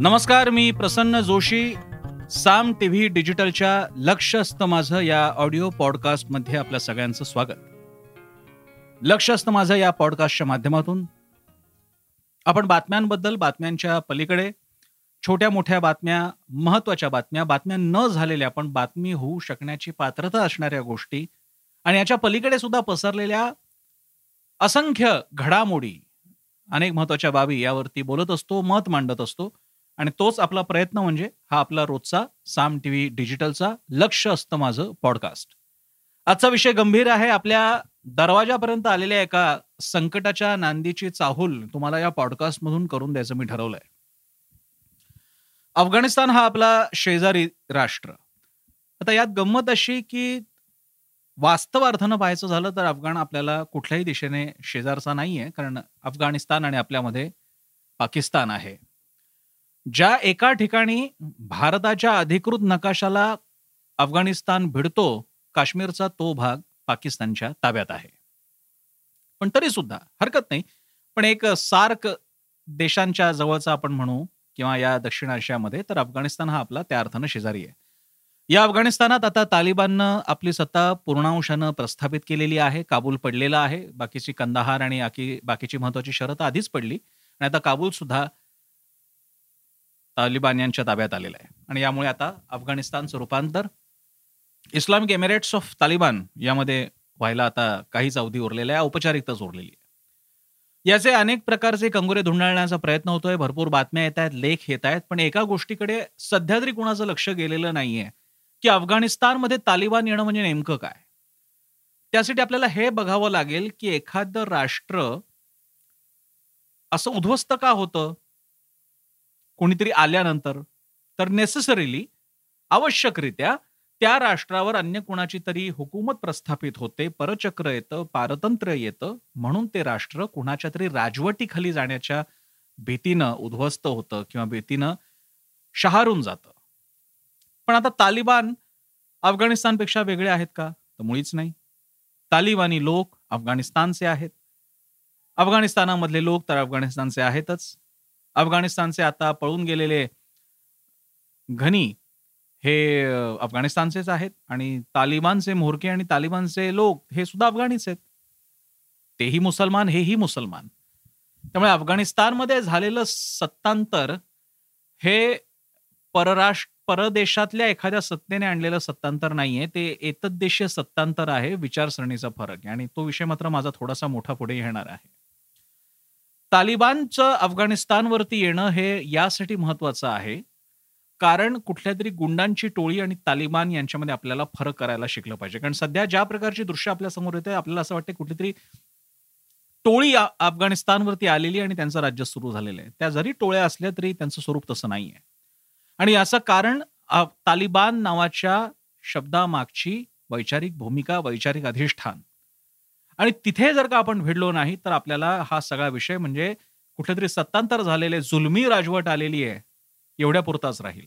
नमस्कार मी प्रसन्न जोशी. साम टीव्ही डिजिटलच्या लक्ष असतं माझं या ऑडिओ पॉडकास्टमध्ये आपल्या सगळ्यांचं स्वागत. लक्ष असतं माझं या पॉडकास्टच्या माध्यमातून आपण बातम्यांबद्दल बातम्यांच्या पलीकडे छोट्या मोठ्या बातम्या महत्त्वाच्या बातम्या बातम्या न झालेल्या पण बातमी होऊ शकण्याची पात्रता असणाऱ्या गोष्टी आणि याच्या पलीकडे सुद्धा पसरलेल्या असंख्य घडामोडी अनेक महत्त्वाच्या बाबी यावरती बोलत असतो मत मांडत असतो. आणि तोच आपला प्रयत्न म्हणजे हा आपला रोजचा साम टीव्ही डिजिटलचा लक्ष असतं माझं पॉडकास्ट. आजचा विषय गंभीर आहे. आपल्या दरवाजापर्यंत आलेल्या एका संकटाच्या नांदीची चाहूल तुम्हाला या पॉडकास्टमधून करून द्यायचं मी ठरवलंय. अफगाणिस्तान हा आपला शेजारी राष्ट्र. आता यात गंमत अशी की वास्तव अर्थानं पाहायचं झालं तर अफगाण आपल्याला कुठल्याही दिशेने शेजारचा नाहीये कारण अफगाणिस्तान आणि आपल्यामध्ये पाकिस्तान आहे. ज्या एका ठिकाणी भारताच्या अधिकृत नकाशाला अफगाणिस्तान भिडतो काश्मीरचा तो भाग पाकिस्तानच्या ताब्यात आहे. पण तरी सुद्धा हरकत नाही. पण एक सार्क देशांच्या जवळचा आपण म्हणू किंवा या दक्षिण आशियामध्ये तर अफगाणिस्तान हा आपला त्या अर्थानं शेजारी आहे. या अफगाणिस्तानात आता तालिबाननं आपली सत्ता पूर्णांशानं प्रस्थापित केलेली आहे काबूल पडलेला आहे. बाकीची कंदाहार आणि बाकीची महत्वाची शरत आधीच पडली. आणि आता काबूल सुद्धा तालिबान यांच्या ताब्यात आलेला आहे. आणि यामुळे आता अफगाणिस्तानचं रूपांतर इस्लामिक एमिरेट्स ऑफ तालिबान यामध्ये व्हायला आता काहीच अवधी उरलेला आहे औपचारिकताच उरलेली आहे. याचे अनेक प्रकारचे कंगोरे धुंडाळण्याचा प्रयत्न होतोय भरपूर बातम्या येत आहेत लेख येत आहेत पण एका गोष्टीकडे सध्या तरी कुणाचं लक्ष गेलेलं नाहीये की अफगाणिस्तानमध्ये तालिबान येणं म्हणजे नेमकं काय? त्यासाठी आपल्याला हे बघावं लागेल की एखादं राष्ट्र असं उद्ध्वस्त का होतं? कोणीतरी आल्यानंतर तर नेसेसरीली आवश्यकरित्या त्या राष्ट्रावर अन्य कुणाची तरी हुकूमत प्रस्थापित होते परचक्र येतं पारतंत्र्य येतं म्हणून ते राष्ट्र कुणाच्या तरी राजवटीखाली जाण्याच्या भीतीनं उद्ध्वस्त होतं किंवा भीतीनं शहारून जातं. पण आता तालिबान अफगाणिस्तानपेक्षा वेगळे आहेत का? तर मुळीच नाही. तालिबानी लोक अफगाणिस्तानचे आहेत. अफगाणिस्तानामधले लोक तर अफगाणिस्तानचे आहेतच. अफगाणिस्तानचे आता पळून गेलेले घनी हे अफगाणिस्तानचेच आहेत आणि तालिबानचे म्होरके आणि तालिबानचे लोक हे सुद्धा अफगाणीच आहेत. तेही मुसलमान हेही मुसलमान. त्यामुळे अफगाणिस्तानमध्ये झालेलं सत्तांतर हे परराष्ट्र परदेशातल्या एखाद्या सत्तेने आणलेलं सत्तांतर नाहीये. ते एतद्देशीय सत्तांतर आहे विचारसरणीचा फरक आहे आणि तो विषय मात्र माझा थोडासा मोठा पुढे येणार आहे. तालिबानचं अफगाणिस्तानवरती येणं हे यासाठी महत्वाचं आहे. कारण कुठल्या तरी गुंडांची टोळी आणि तालिबान यांच्यामध्ये आपल्याला फरक करायला शिकलं पाहिजे. कारण सध्या ज्या प्रकारची दृश्य आपल्यासमोर येते आपल्याला असं वाटतं कुठली तरी टोळी अफगाणिस्तानवरती आलेली आणि त्यांचं राज्य सुरू झालेलं आहे. त्या जरी टोळ्या असल्या तरी त्यांचं स्वरूप तसं नाही आहे आणि याचं कारण तालिबान नावाच्या शब्दामागची वैचारिक भूमिका वैचारिक अधिष्ठान आणि तिथे जर का आपण भिडलो नाही तर आपल्याला हा सगळा विषय म्हणजे कुठेतरी सत्तांतर झालेले जुलमी राजवट आलेली आहे एवढ्या पुरताच राहील.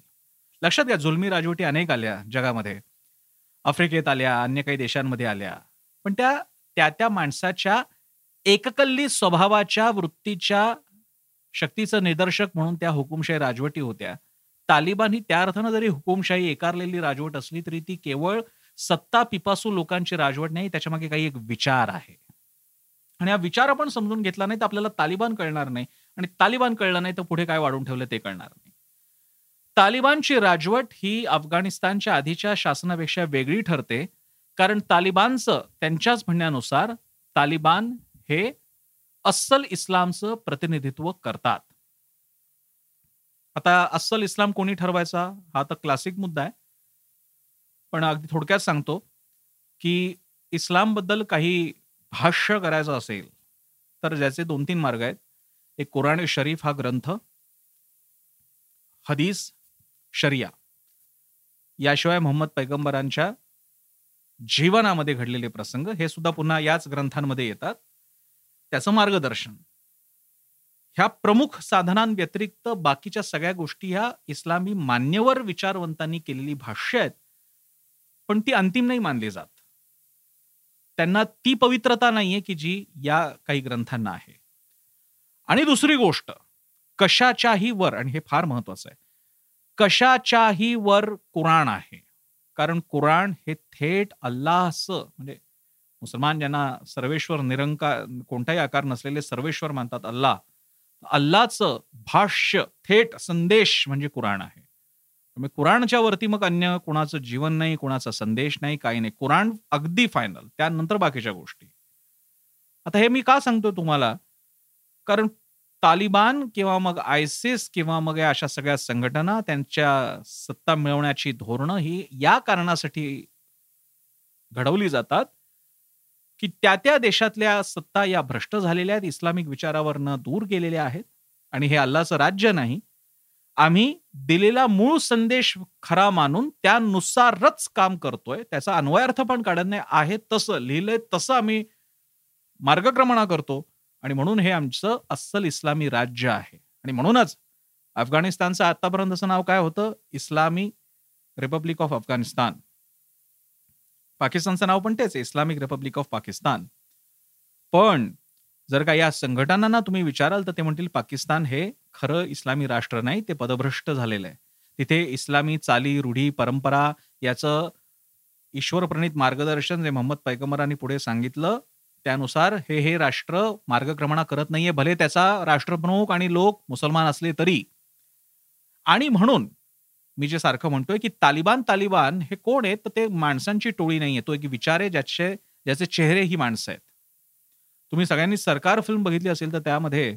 लक्षात घ्या जुलमी राजवटी अनेक आल्या जगामध्ये. आफ्रिकेत आल्या अन्य काही देशांमध्ये आल्या. पण त्या त्या त्या माणसाच्या एककल्ली स्वभावाच्या वृत्तीच्या शक्तीचं निदर्शक म्हणून त्या हुकुमशाही राजवटी होत्या. तालिबान ही त्या अर्थानं जरी हुकुमशाही एकारलेली राजवट असली तरी ती केवळ सत्ता पिपासू लोकांची राजवट नाही त्याच्या काही एक विचार आहे. आणि हा विचार आपण समजून घेतला नाही तर आपल्याला तालिबान कळणार नाही. आणि तालिबान कळलं नाही तर पुढे काय वाढून ठेवलं ते कळणार नाही. तालिबानची राजवट ही अफगाणिस्तानच्या आधीच्या शासनापेक्षा वेगळी ठरते. कारण तालिबानचं त्यांच्याच म्हणण्यानुसार तालिबान हे अस्सल इस्लामचं प्रतिनिधित्व करतात. आता अस्सल इस्लाम कोणी ठरवायचा? हा तर क्लासिक मुद्दा आहे. पण अगदी थोडक्यात सांगतो की इस्लामबद्दल काही भाष्य करायचं असेल तर ज्याचे दोन तीन मार्ग आहेत. एक कुराण शरीफ हा ग्रंथ हदीस शरिया. याशिवाय मोहम्मद पैगंबरांच्या जीवनामध्ये घडलेले प्रसंग हे सुद्धा पुन्हा याच ग्रंथांमध्ये येतात. त्याचं मार्गदर्शन. ह्या प्रमुख साधनांव्यतिरिक्त बाकीच्या सगळ्या गोष्टी ह्या इस्लामी मान्यवर विचारवंतांनी केलेली भाष्य आहेत. पण ती अंतिम नाही मानली जात. त्यांना ती पवित्रता नाहीये की जी या काही ग्रंथांना आहे. आणि दुसरी गोष्ट कशाच्याही वर आणि हे फार महत्वाचं आहे कशाच्याही वर कुराण आहे. कारण कुराण हे थेट अल्लाहचं म्हणजे मुसलमान ज्यांना सर्वेश्वर निरंकार कोणताही आकार नसलेले सर्वेश्वर मानतात अल्लाह अल्लाचं भाष्य थेट संदेश म्हणजे कुराण आहे. कुराणच्या वरती मग अन्य कुणाचं जीवन नाही कुणाचा संदेश नाही काही नाही. कुराण अगदी फायनल त्यानंतर बाकीच्या गोष्टी. आता हे मी का सांगतो तुम्हाला? कारण तालिबान किंवा मग आयसिस किंवा मग या अशा सगळ्या संघटना त्यांच्या सत्ता मिळवण्याची धोरणं ही या कारणासाठी घडवली जातात की त्या त्या देशातल्या सत्ता या भ्रष्ट झालेल्या आहेत इस्लामिक विचारावरनं दूर गेलेल्या आहेत. आणि हे अल्लाचं राज्य नाही. आम्ही दिलेला मूळ संदेश खरा मानून त्यानुसारच काम करतोय. त्याचा अन्वयार्थ पण काढत नाही आहे तसं लिहिलंय तसं आम्ही मार्गक्रमणा करतो. आणि म्हणून हे आमचं अस्सल इस्लामी राज्य आहे. आणि म्हणूनच अफगाणिस्तानचं आतापर्यंतचं नाव काय होतं? इस्लामी रिपब्लिक ऑफ अफगाणिस्तान. पाकिस्तानचं नाव पण तेच इस्लामिक रिपब्लिक ऑफ पाकिस्तान. पण जर का या संघटनांना तुम्ही विचाराल तर ते म्हणतील पाकिस्तान हे खरं इस्लामी राष्ट्र नाही ते पदभ्रष्ट झालेलं आहे. तिथे इस्लामी चाली रूढी परंपरा याचं ईश्वरप्रणित मार्गदर्शन जे मोहम्मद पैगंबरांनी पुढे सांगितलं त्यानुसार हे हे राष्ट्र मार्गक्रमणा करत नाहीये भले त्याचा राष्ट्रप्रमुख आणि लोक मुसलमान असले तरी. आणि म्हणून मी जे सारखं म्हणतोय की तालिबान तालिबान हे कोण आहेत? तर ते माणसांची टोळी नाहीये. तो एक विचार आहे ज्याचे ज्याचे चेहरे ही माणसं आहेत. तुम्ही सगळ्यांनी सरकार फिल्म बघितली असेल तर त्यामध्ये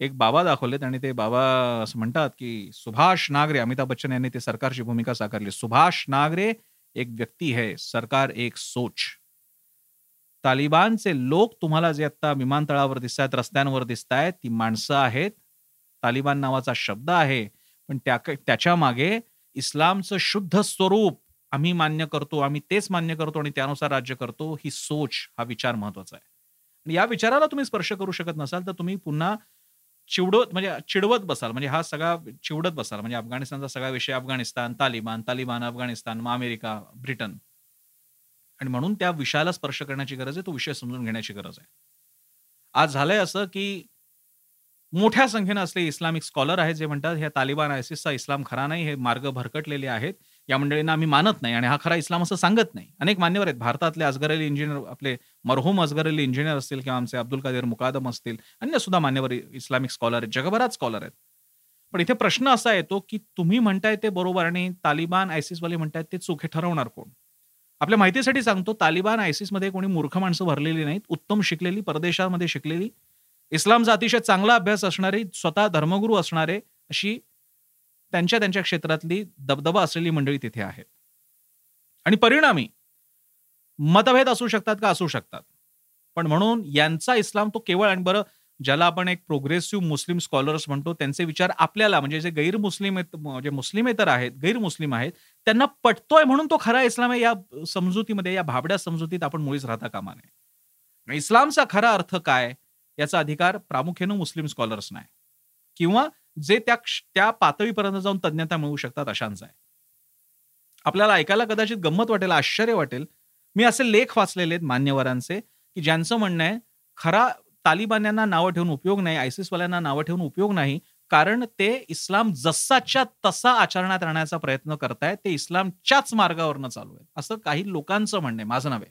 एक बाबा दाखवलेत आणि ते बाबा असं म्हणतात की सुभाष नागरे अमिताभ बच्चन यांनी ते सरकारची भूमिका साकारली. सुभाष नागरे एक व्यक्ती है सरकार एक सोच. तालिबानचे लोक तुम्हाला जे आता विमानतळावर दिसत आहेत रस्त्यांवर दिसत आहेत ती माणसं आहेत. तालिबान नावाचा शब्द आहे पण त्या त्याच्यामागे इस्लामचं शुद्ध स्वरूप आम्ही मान्य करतो आम्ही तेच मान्य करतो आणि त्यानुसार राज्य करतो ही सोच हा विचार महत्त्वाचा आहे. या विचाराला तुम्ही स्पर्श करू शकत नसाल तर तुम्ही पुन्हा चिवडत म्हणजे चिडवत बसाल. म्हणजे हा सगळा चिवडत बसाल. म्हणजे अफगाणिस्तानचा सगळा विषय अफगाणिस्तान तालिबान तालिबान अफगाणिस्तान मग अमेरिका ब्रिटन. आणि म्हणून त्या विषयाला स्पर्श करण्याची गरज आहे तो विषय समजून घेण्याची गरज आहे. आज झालंय असं की मोठ्या संख्येनं असले इस्लामिक स्कॉलर आहेत जे म्हणतात ह्या तालिबान आयसिसचा इस्लाम खरा नाही हे मार्ग भरकटलेले आहेत या मंडळींना आम्ही मानत नाही आणि हा खरा इस्लाम असं सांगत नाही. अनेक मान्यवर आहेत. भारतातले अजगर अली इंजिनियर आपले मरहूम अजगर अली इंजिनियर असतील किंवा आमचे अब्दुल कादीर मुकादम असतील अन्य सुद्धा मान्यवर इस्लामिक स्कॉलर आहेत. जगभरात स्कॉलर आहेत. पण इथे प्रश्न असा येतो की तुम्ही म्हणताय ते बरोबर आणि तालिबान आयसिसवाले म्हणतायत ते चुके ठरवणार कोण? आपल्या माहितीसाठी सांगतो तालिबान आयसिसमध्ये कोणी मूर्ख माणसं भरलेली नाहीत. उत्तम शिकलेली परदेशामध्ये शिकलेली. इस्लामचा अतिशय चांगला अभ्यास असणारी स्वतः धर्मगुरू असणारे अशी त्यांच्या त्यांच्या क्षेत्रातली दबदबा असलेली मंडळी तिथे आहेत. आणि परिणामी मतभेद असू शकतात का? असू शकतात. पण म्हणून यांचा इस्लाम तो केवळ आणि बरं ज्याला आपण एक प्रोग्रेसिव्ह मुस्लिम स्कॉलर्स म्हणतो त्यांचे विचार आपल्याला म्हणजे जे गैर मुस्लिम म्हणजे मुस्लिमेतर आहेत गैरमुस्लिम आहेत त्यांना पटतोय म्हणून तो खरा इस्लाम आहे. या समजुतीमध्ये या भाबड्या समजुतीत आपण मुळीच राहता कामा नये. इस्लामचा खरा अर्थ काय? याचा अधिकार प्रामुख्यानं मुस्लिम स्कॉलर्स नाही. किंवा जे त्या त्या पातळीपर्यंत जाऊन तज्ञता मिळवू शकतात अशांचा आहे. आपल्याला ऐकायला कदाचित गंमत वाटेल आश्चर्य वाटेल. मी असे लेख वाचलेले आहेत मान्यवरांचे की ज्यांचं म्हणणं आहे खरा तालिबान्यांना नावं ठेवून उपयोग नाही आयसिसवाल्यांना नावं ठेवून उपयोग नाही कारण ते इस्लाम जसाच्या तसा आचरणात राहण्याचा प्रयत्न करतायत ते इस्लामच्याच मार्गावरनं चालू आहे असं काही लोकांचं म्हणणं आहे माझं नव्हे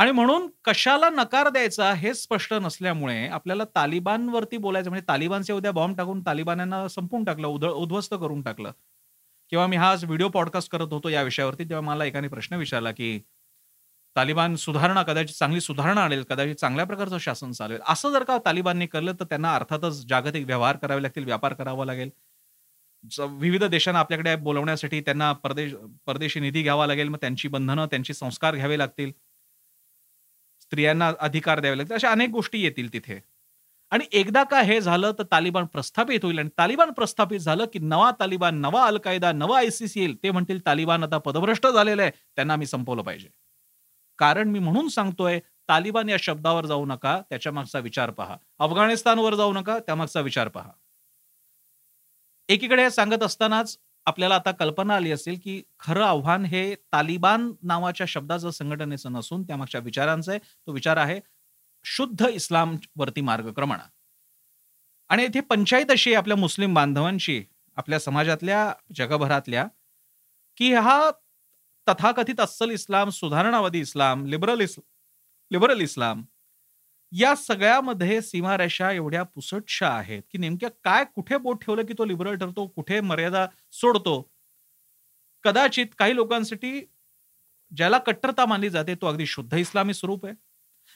आणि म्हणून कशाला नकार द्यायचा हे स्पष्ट नसल्यामुळे आपल्याला तालिबानवरती बोलायचं म्हणजे तालिबानचे उद्या बॉम्ब टाकून तालिबान्यांना संपून टाकलं उद उद्ध्वस्त करून टाकलं. किंवा मी हा व्हिडिओ पॉडकास्ट करत होतो या विषयावरती तेव्हा मला एकाने प्रश्न विचारला की तालिबान सुधारणा कदाचित चांगली सुधारणा आणेल कदाचित चांगल्या प्रकारचं शासन चालेल असं जर का तालिबानने केलं तर त्यांना अर्थातच जागतिक व्यवहार करावे लागतील व्यापार करावा लागेल. विविध देशांना आपल्याकडे बोलवण्यासाठी त्यांना परदेश परदेशी निधी घ्यावा लागेल मग त्यांची बंधनं त्यांची संस्कार घ्यावे लागतील. स्त्रियांना अधिकार द्यावे लागतील अशा अनेक गोष्टी येतील तिथे. आणि एकदा का हे झालं तर तालिबान प्रस्थापित होईल. आणि तालिबान प्रस्थापित झालं की नवा तालिबान नवा अल कायदा नवा आयसीसी येईल. ते म्हणतील तालिबान आता पदभ्रष्ट झालेलं आहे. त्यांना आम्ही संपवलं पाहिजे. कारण मी म्हणून सांगतोय तालिबान या शब्दावर जाऊ नका. त्याच्या मागचा विचार पहा. अफगाणिस्तानवर जाऊ नका. त्यामागचा विचार पहा. एकीकडे हे सांगत असतानाच आपल्याला आता कल्पना आली असेल की खरं आव्हान हे तालिबान नावाच्या शब्दाचं संघटनेचं नसून त्यामागच्या विचारांचं आहे. तो विचार आहे शुद्ध इस्लाम वरती मार्गक्रमण आणि इथे पंचायत अशी आपल्या मुस्लिम बांधवांची आपल्या समाजातल्या जगभरातल्या की हा तथाकथित अस्सल इस्लाम सुधारणावादी इस्लाम लिबरल इस्लाम लिबरल इस्लाम या सगळ्यामध्ये सीमारेषा एवढ्या पुसटशा आहेत की नेमक्या काय कुठे बोट ठेवलं की तो लिबरल ठरतो कुठे मर्यादा सोडतो? कदाचित काही लोकांसाठी ज्याला कट्टरता मानली जाते तो अगदी शुद्ध इस्लामी स्वरूप आहे.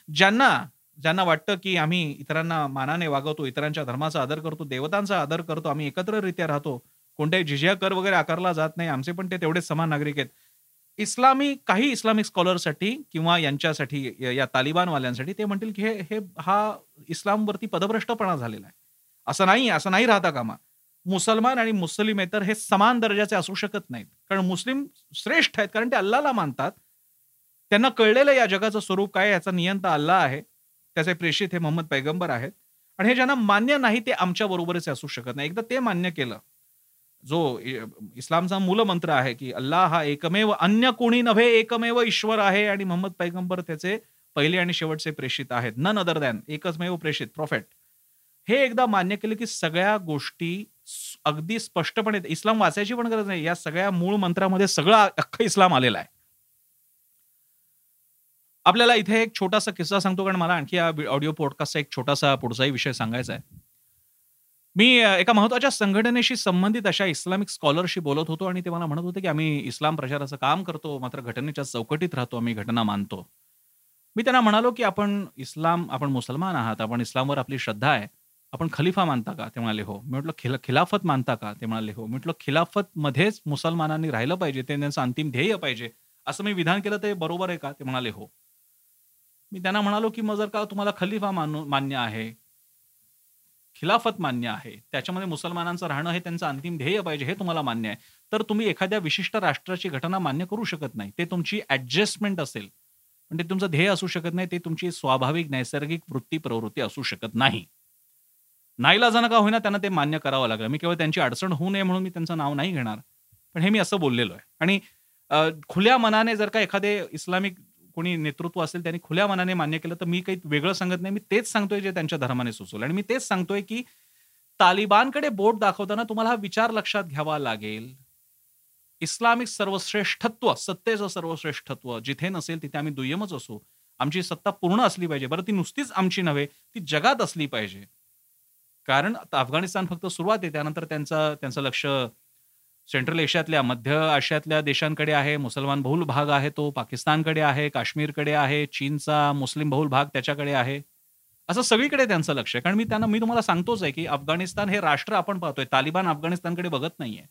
ज्यांना ज्यांना वाटतं की आम्ही इतरांना मानाने वागवतो इतरांच्या धर्माचा आदर करतो देवतांचा आदर करतो आम्ही एकत्ररित्या राहतो कोणत्याही जिजिया कर वगैरे आकारला जात नाही आमचे पण ते तेवढेच समान नागरिक आहेत. इस्लामी काही इस्लामिक स्कॉलरसाठी किंवा यांच्यासाठी या तालिबानवाल्यांसाठी ते म्हणतील की हे हे हा इस्लामवरती पदभ्रष्टपणा झालेला आहे. असं नाही असं नाही राहता कामा. मुसलमान आणि मुस्लिमेतर हे समान दर्जाचे असू शकत नाहीत. कारण मुस्लिम श्रेष्ठ आहेत कारण ते अल्लाला मानतात. त्यांना कळलेलं या जगाचं स्वरूप काय याचा नियंता अल्ला आहे. त्याचे प्रेषित हे मोहम्मद पैगंबर आहेत. आणि हे ज्यांना मान्य नाही ते आमच्या बरोबरच असू शकत नाही. एकदा ते मान्य केलं जो इस्लामचा मूलमंत्र आहे की अल्लाह हा एकमेव अन्य कोणी नव्हे एकमेव ईश्वर आहे आणि मोहम्मद पैगंबर त्याचे पहिले आणि शेवटचे प्रेषित आहेत. नन अदर दॅन एकचमेव प्रेषित प्रॉफेट हे एकदा मान्य केलं की सगळ्या गोष्टी अगदी स्पष्टपणे इस्लाम वाचायची पण गरज नाही. या सगळ्या मूळ मंत्रामध्ये सगळं अख्ख इस्लाम आलेला आहे. आपल्याला इथे एक छोटासा किस्सा सांगतो कारण मला आणखी या ऑडिओ पॉडकास्टचा एक छोटासा पुढचाही विषय सांगायचा आहे. मी एका महत्त्वाच्या संघटनेशी संबंधित अशा इस्लामिक स्कॉलरशी बोलत होतो आणि ते मला म्हणत होते की आम्ही इस्लाम प्रचाराचं काम करतो मात्र घटनेच्या चौकटीत राहतो आम्ही घटना मानतो. मी त्यांना म्हणालो की आपण इस्लाम आपण मुसलमान आहात आपण इस्लामवर आपली श्रद्धा आहे आपण खलिफा मानता का? ते म्हणाले हो. मी म्हटलं खिला खिलाफत मानता का? ते म्हणाले हो. म्हटलं खिलाफत मध्येच मुसलमानांनी राहिलं पाहिजे ते त्यांचं अंतिम ध्येय पाहिजे असं मी विधान केलं ते बरोबर आहे का? ते म्हणाले हो. मी त्यांना म्हणालो की मग जर का तुम्हाला खलिफा मान्य आहे? खिलाफत मान्य आहे. त्याच्यामध्ये मुसलमानांचं राहणं हे त्यांचं अंतिम ध्येय पाहिजे हे तुम्हाला मान्य आहे. तर तुम्ही एखाद्या विशिष्ट राष्ट्राची घटना मान्य करू शकत नाही. ते तुमची ऍडजस्टमेंट असेल. पण ते तुमचं ध्येय असू शकत नाही ते तुमची स्वाभाविक नैसर्गिक वृत्ती प्रवृत्ती असू शकत नाही. नाईलाजानं का होईना त्यांना ते मान्य करावं लागलं. मी केवळ त्यांची अडचण होऊ नये म्हणून मी त्यांचं नाव नाही घेणार. पण हे मी असं बोललेलो आहे. आणि खुल्या मनाने जर का एखादे इस्लामिक कोणी नेतृत्व असेल त्यांनी खुल्या मनाने मान्य केलं तर मी काही वेगळं सांगत नाही. मी तेच सांगतोय जे त्यांच्या धर्माने सुचवलं आणि मी तेच सांगतोय की तालिबानकडे बोट दाखवताना तुम्हाला हा विचार लक्षात घ्यावा लागेल. इस्लामिक सर्वश्रेष्ठत्व सत्तेचं सर्वश्रेष्ठत्व जिथे नसेल तिथे आम्ही दुय्यमच असू. आमची सत्ता पूर्ण असली पाहिजे. बरं ती नुसतीच आमची नव्हे ती जगात असली पाहिजे. कारण अफगाणिस्तान फक्त सुरुवात आहे त्यानंतर त्यांचा त्यांचं लक्ष सेंट्रल एशियातल्या मध्य आशियातल्या देशांकडे आहे मुसलमान बहुल भाग आहे तो पाकिस्तानकडे आहे काश्मीरकडे आहे चीनचा मुस्लिम बहुल भाग त्याच्याकडे आहे. असं सगळीकडे त्यांचं लक्ष आहे. कारण मी त्यांना मी तुम्हाला सांगतोच आहे की अफगाणिस्तान हे राष्ट्र आपण पाहतोय. तालिबान अफगाणिस्तानकडे बघत नाहीये.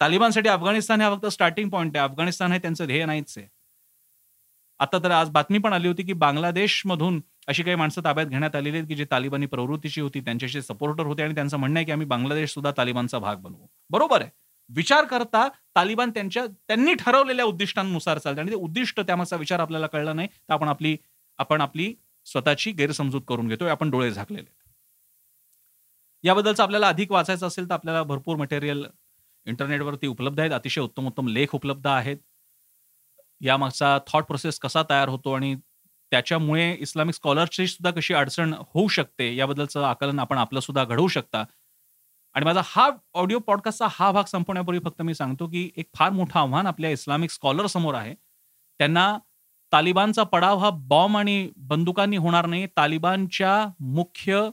तालिबानसाठी अफगाणिस्तान हे फक्त स्टार्टिंग पॉईंट आहे. अफगाणिस्तान हे त्यांचं ध्येय नाहीच आहे. आता तर आज बातमी पण आली होती की बांगलादेशमधून अशी काही माणसं ताब्यात घेण्यात आलेली आहेत की जे तालिबानी प्रवृत्तीची होती त्यांच्याशी सपोर्टर होते आणि त्यांचं म्हणणं आहे की आम्ही बांगलादेश सुद्धा तालिबानचा भाग बनवू. बरोबर आहे. विचार करता तालिबान त्यांच्या त्यांनी ठरवलेल्या उद्दिष्टांनुसार चालते. आणि ते उद्दिष्ट त्यामागचा विचार आपल्याला कळला नाही तर आपण आपली आपण आपली स्वतःची गैरसमजूत करून घेतोय आपण डोळे झाकलेले याबद्दलचं आपल्याला अधिक वाचायचं असेल तर आपल्याला भरपूर मटेरियल इंटरनेटवरती उपलब्ध आहेत. अतिशय उत्तम उत्तम लेख उपलब्ध आहेत. यामागचा थॉट प्रोसेस कसा तयार होतो आणि त्याच्यामुळे इस्लामिक स्कॉलरची सुद्धा कशी अडचण होऊ शकते याबद्दलचं आकलन आपण आपलं सुद्धा घडवू शकता. आणि माझा हा ऑडिओ पॉडकास्टचा हा भाग संपवण्यापूर्वी फक्त मी सांगतो की एक फार मोठं आव्हान आपल्या इस्लामिक स्कॉलर समोर आहे. त्यांना तालिबानचा पडाव हा बॉम्ब आणि बंदुकांनी होणार नाही. तालिबानच्या मुख्य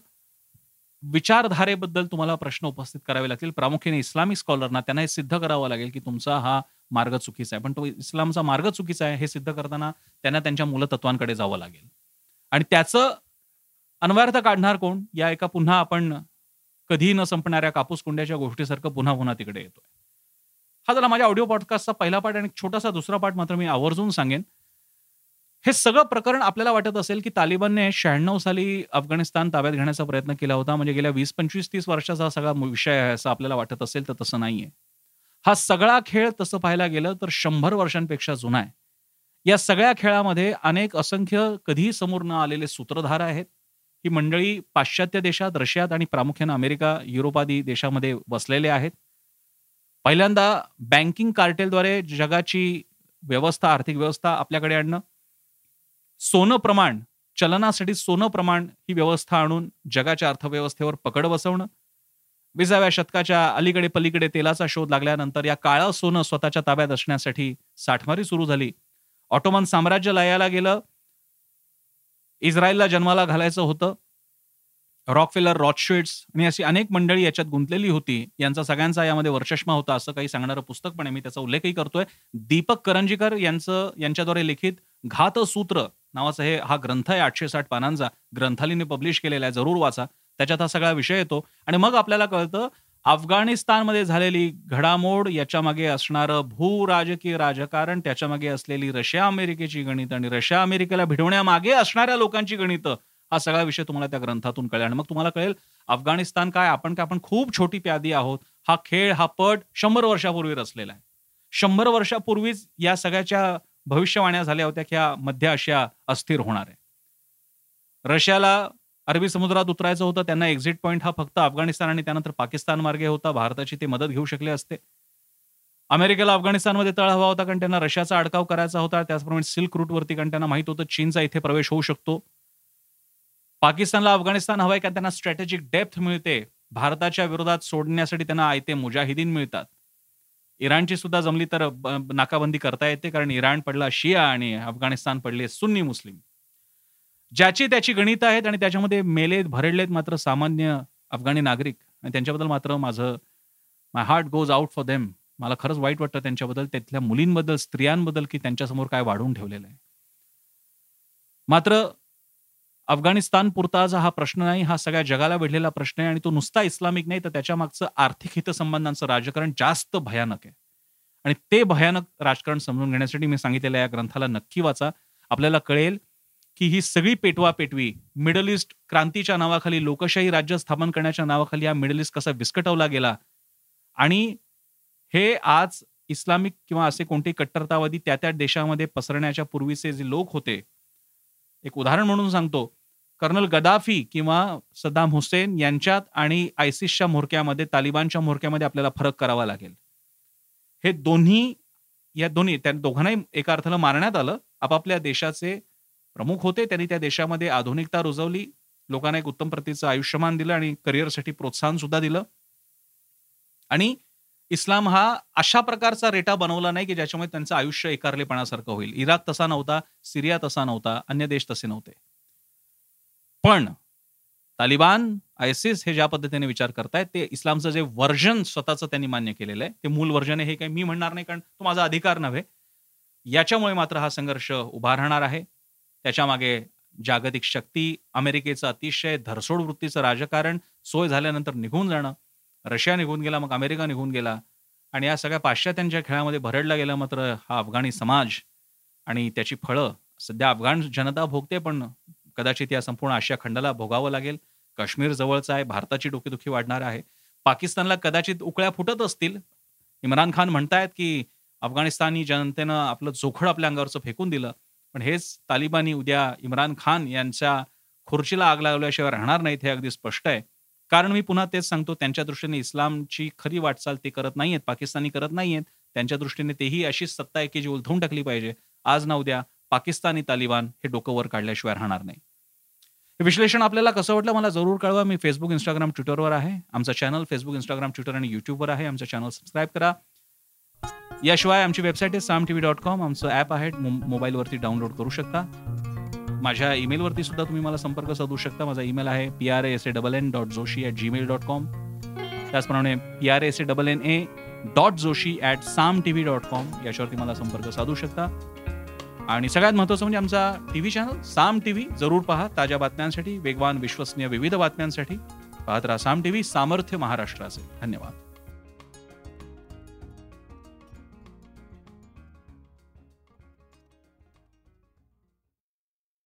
विचारधारेबद्दल तुम्हाला प्रश्न उपस्थित करावे लागतील. प्रामुख्याने इस्लामिक स्कॉलरना त्यांना हे सिद्ध करावं लागेल की तुमचा हा मार्ग चुकीचा आहे. पण तो इस्लामचा मार्ग चुकीचा आहे हे सिद्ध करताना त्यांना त्यांच्या मूलतत्वांकडे जावं लागेल. आणि त्याचं अन्वयार्थ काढणार कोण? या एका पुन्हा आपण कधीही न संपणाऱ्या कापूस कुंड्याच्या गोष्टीसारखं पुन्हा पुन्हा तिकडे येतोय. हा झाला माझ्या ऑडिओ पॉडकास्टचा पहिला पाठ आणि छोटासा दुसरा पाठ मात्र मी आवर्जून सांगेन. हे सगळं प्रकरण आपल्याला वाटत असेल की तालिबानने शहाण्णव साली अफगाणिस्तान ताब्यात घेण्याचा प्रयत्न केला होता म्हणजे गेल्या वीस पंचवीस तीस वर्षाचा हा सगळा विषय आहे असं आपल्याला वाटत असेल तर तसं नाहीये. हा सगळा खेळ तसं पाहायला गेलं तर शंभर वर्षांपेक्षा जुना आहे. या सगळ्या खेळामध्ये अनेक असंख्य कधीही समोर न आलेले सूत्रधार आहेत. ही मंडळी पाश्चात्य देशात रशियात आणि प्रामुख्याने अमेरिका युरोपादी देशामध्ये वसलेले आहेत. पहिल्यांदा बँकिंग कार्टेलद्वारे जगाची व्यवस्था आर्थिक व्यवस्था आपल्याकडे आणणं सोनं प्रमाण चलनासाठी सोनं प्रमाण ही व्यवस्था आणून जगाच्या अर्थव्यवस्थेवर पकड बसवणं विसाव्या शतकाच्या अलीकडे पलीकडे तेलाचा शोध लागल्यानंतर या काळं सोनं स्वतःच्या ताब्यात असण्यासाठी साठमारी सुरू झाली. ऑटोमन साम्राज्य लयाला गेलं इस्रायलला जन्माला घालायचं होतं. रॉकफेलर रॉचशेड्स आणि अशी अनेक मंडळी याच्यात गुंतलेली होती. यांचा सगळ्यांचा यामध्ये वर्चष्मा होता असं काही सांगणारं पुस्तक पण आहे. मी त्याचा उल्लेखही करतोय. दीपक करंजीकर यांचं यांच्याद्वारे लिखित घातसूत्र नावाचा हे हा ग्रंथ आहे आठशे साठ पानांचा. ग्रंथालीने पब्लिश केलेला आहे. जरूर वाचा. त्याच्यात हा सगळा विषय येतो. आणि मग आपल्याला कळतं अफगाणिस्तानमध्ये झालेली घडामोड याच्या मागे असणारं भू राजकीय राजकारण त्याच्यामागे असलेली रशिया अमेरिकेची गणित आणि रशिया अमेरिकेला भिडवण्यामागे असणाऱ्या लोकांची गणित हा सगळा विषय तुम्हाला त्या ग्रंथातून कळेल. आणि मग तुम्हाला कळेल अफगाणिस्तान काय आपण काय आपण खूप छोटी प्यादी आहोत. हा खेळ हा पट शंभर वर्षापूर्वी रचलेला आहे. शंभर वर्षापूर्वीच या सगळ्याच्या भविष्यवाण्या झाल्या होत्या की ह्या मध्य आशिया अस्थिर होणार आहे. रशियाला अरबी समुद्रात उतरायचं होतं त्यांना एक्झिट पॉईंट हा फक्त अफगाणिस्तान आणि त्यानंतर पाकिस्तान मार्गे होता. भारताची ते मदत घेऊ शकले असते. अमेरिकेला अफगाणिस्तानमध्ये तळ हवा होता कारण त्यांना रशियाचा अडकाव करायचा होता. त्याचप्रमाणे सिल्क रूटवरती कारण त्यांना माहीत होतं चीनचा इथे प्रवेश होऊ शकतो. पाकिस्तानला अफगाणिस्तान हवाय का त्यांना स्ट्रॅटेजिक डेप्थ मिळते. भारताच्या विरोधात सोडण्यासाठी त्यांना आयते मुजाहिदीन मिळतात. इराणची सुद्धा जमली तर नाकाबंदी करता येते कारण इराण पडला शिया आणि अफगाणिस्तान पडले सुन्नी मुस्लिम. ज्याची त्याची गणित आहेत आणि त्याच्यामध्ये मेलेत भरडलेत मात्र सामान्य अफगाणी नागरिक. आणि त्यांच्याबद्दल मात्र माझं my heart goes out for them मला खरंच वाईट वाटतं त्यांच्याबद्दल त्यातल्या मुलींबद्दल स्त्रियांबद्दल की त्यांच्यासमोर काय वाढवून ठेवलेलं आहे. मात्र अफगाणिस्तान पुरताचा हा प्रश्न नाही हा सगळ्या जगाला वेढलेला प्रश्न आहे आणि तो नुसता इस्लामिक नाही तर त्याच्या मागचं आर्थिक हितसंबंधांचं राजकारण जास्त भयानक आहे. आणि ते भयानक राजकारण समजून घेण्यासाठी मी सांगितलेल्या या ग्रंथाला नक्की वाचा. आपल्याला कळेल की ही सगळी पेटवा पेटवी मिडल ईस्ट क्रांतीच्या नावाखाली लोकशाही राज्य स्थापन करण्याच्या नावाखाली हा मिडल ईस्ट कसा विस्कटवला गेला? आणि हे आज इस्लामिक किंवा असे कोणते कट्टरतावादी त्या त्या देशामध्ये पसरण्याच्या पूर्वीचे जे लोक होते एक उदाहरण म्हणून सांगतो. कर्नल गदाफी किंवा सद्दाम हुसेन यांच्यात आणि आयसिसच्या म्होरक्यामध्ये तालिबानच्या म्होरक्यामध्ये आपल्याला फरक करावा लागेल. हे दोन्ही या दोन्ही त्या दोघांनाही एका अर्थाला मारण्यात आलं. आपापल्या देशाचे प्रमुख होते. त्यांनी त्या देशामध्ये आधुनिकता रुजवली. लोकांना एक उत्तम प्रतीचं आयुष्यमान दिलं आणि करिअरसाठी प्रोत्साहन सुद्धा दिलं. आणि इस्लाम हा अशा प्रकारचा रेटा बनवला नाही की ज्याच्यामुळे त्यांचं आयुष्य एकारलेपणासारखं होईल. इराक तसा नव्हता सिरिया तसा नव्हता अन्य देश तसे नव्हते. पण तालिबान आयसिस हे ज्या पद्धतीने विचार करतायत ते इस्लामचं जे वर्जन स्वतःचं त्यांनी मान्य केलेलं आहे ते मूल वर्जन आहे हे काही मी म्हणणार नाही कारण तो माझा अधिकार नव्हे. याच्यामुळे मात्र हा संघर्ष उभा राहणार आहे. त्याच्यामागे जागतिक शक्ती अमेरिकेचं अतिशय धरसोड वृत्तीचं राजकारण सोय झाल्यानंतर निघून जाणं. रशिया निघून गेला मग अमेरिका निघून गेला. आणि या सगळ्या पाश्चात्यांच्या खेळामध्ये भरडला गेला मात्र हा अफगाणी समाज. आणि त्याची फळं सध्या अफगाण जनता भोगते पण कदाचित या संपूर्ण आशिया खंडाला भोगावं लागेल. काश्मीर जवळचा आहे भारताची डोकेदुखी वाढणार आहे. पाकिस्तानला कदाचित उकळ्या फुटत असतील. इम्रान खान म्हणतायत की अफगाणिस्तानी जनतेनं आपलं जोखड आपल्या अंगावरचं फेकून दिलं. पण हेच तालिबानी उद्या इम्रान खान यांच्या खुर्चीला आग लागल्याशिवाय राहणार नाहीत हे अगदी स्पष्ट आहे. कारण मी पुन्हा तेच सांगतो त्यांच्या दृष्टीने इस्लामची खरी वाटचाल ते करत नाहीयेत पाकिस्तानी करत नाहीयेत. त्यांच्या दृष्टीने तेही अशीच सत्ता आहे की जी उलथवून टाकली पाहिजे. आज ना उद्या पाकिस्तानी तालिबान हे डोकं वर काढल्याशिवाय राहणार नाही. हे विश्लेषण आपल्याला कसं वाटलं मला जरूर कळवा. मी फेसबुक इंस्टाग्राम ट्विटरवर आहे. आमचा चॅनल फेसबुक इंस्टाग्राम ट्विटर आणि युट्यूबवर आहे. आमचा चॅनल सबस्क्राईब करा. याशिवाय आमची वेबसाईट आहे Saam T V dot com आमचं ॲप आहे मोबाईलवरती डाउनलोड करू शकता. माझ्या ईमेलवरती सुद्धा तुम्ही मला संपर्क साधू शकता. माझा ईमेल आहे P R S A double N dot Joshi at Gmail dot com त्याचप्रमाणे P R S A double N A dot Joshi at Saam T V dot com याच्यावरती मला संपर्क साधू शकता. आणि सगळ्यात महत्त्वाचं म्हणजे आमचा T V channel Saam T V जरूर पहा. ताज्या बातम्यांसाठी वेगवान विश्वसनीय विविध बातम्यांसाठी पाहत राहा. साम टी व्ही सामर्थ्य महाराष्ट्राचे धन्यवाद.